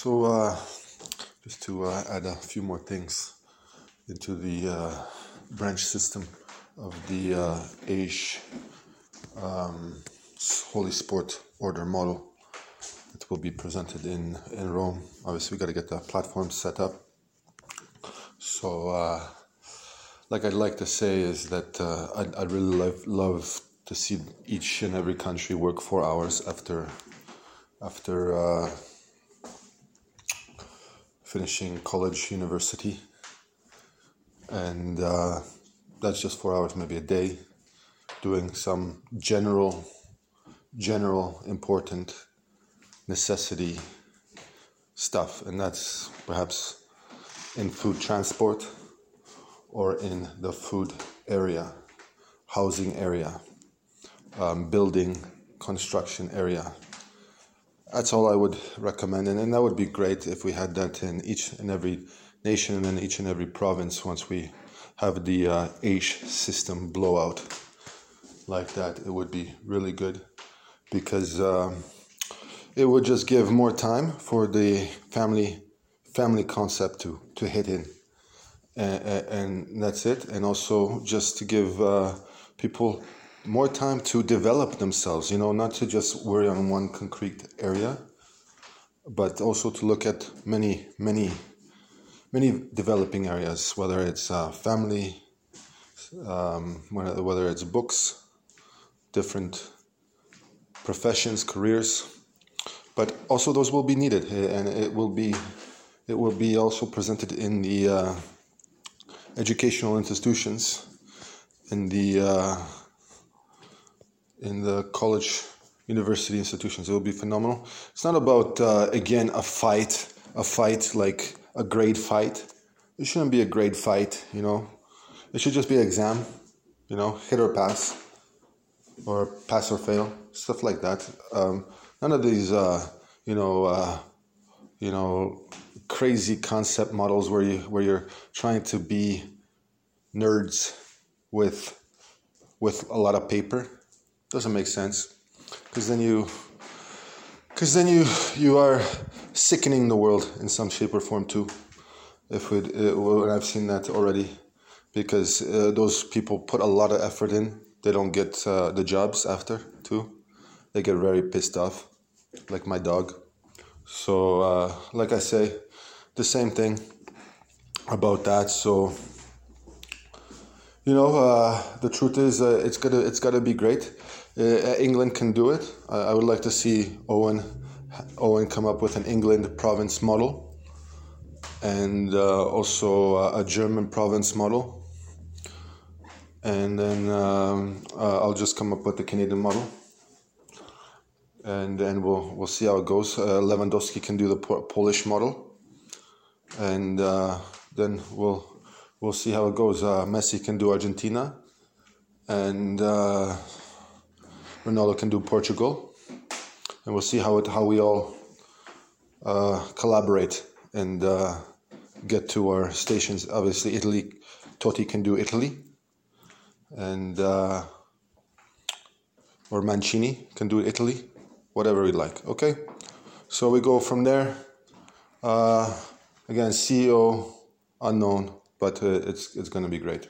So, uh, just to uh, add a few more things into the uh, branch system of the uh, Aish um, Holy Sport Order model that will be presented in, in Rome. Obviously, we got to get the platform set up. So, uh, like I'd like to say is that uh, I'd, I'd really love, love to see each and every country work four hours after after uh, finishing college, university, and uh, that's just four hours, maybe a day, doing some general, general important necessity stuff, and that's perhaps in food transport or in the food area, housing area, um, building construction area. That's all I would recommend, and, and that would be great if we had that in each and every nation and in each and every province once we have the uh, Aish system blowout like that. It would be really good because um, it would just give more time for the family family concept to to hit in, and, and that's it. And also just to give uh, people more time to develop themselves. You know, not to just worry on one concrete area, but also to look at many many many developing areas, whether it's uh, family, um, whether it's books, different professions, careers, but also those will be needed, and it will be it will be also presented in the uh, educational institutions, in the uh, in the college, university institutions. It will be phenomenal. It's not about uh, again a fight, a fight like a grade fight. It shouldn't be a grade fight, you know. It should just be an exam, you know, hit or pass, or pass or fail, stuff like that. Um, none of these, uh, you know, uh, you know, crazy concept models where you where you're trying to be nerds with with a lot of paper doesn't make sense because then you because then you you are sickening the world in some shape or form too. If we, uh, I've seen that already, because uh, those people put a lot of effort in, they don't get uh, the jobs after too. They get very pissed off, like my dog. So, uh, like I say, the same thing about that. So, you know, uh, the truth is, uh, it's gotta it's gotta be great. England can do it. I would like to see Owen Owen come up with an England province model and uh, also a German province model. And then um, uh, I'll just come up with the Canadian model. And then we'll, we'll see how it goes. Uh, Lewandowski can do the Polish model. And uh, then we'll, we'll see how it goes. Uh, Messi can do Argentina. And uh, Ronaldo can do Portugal and we'll see how it how we all uh, collaborate and uh, get to our stations. Obviously, Italy, Totti can do Italy, and uh, or Mancini can do Italy, whatever we like. Okay, so we go from there. Uh, again, CEO unknown, but uh, it's it's going to be great.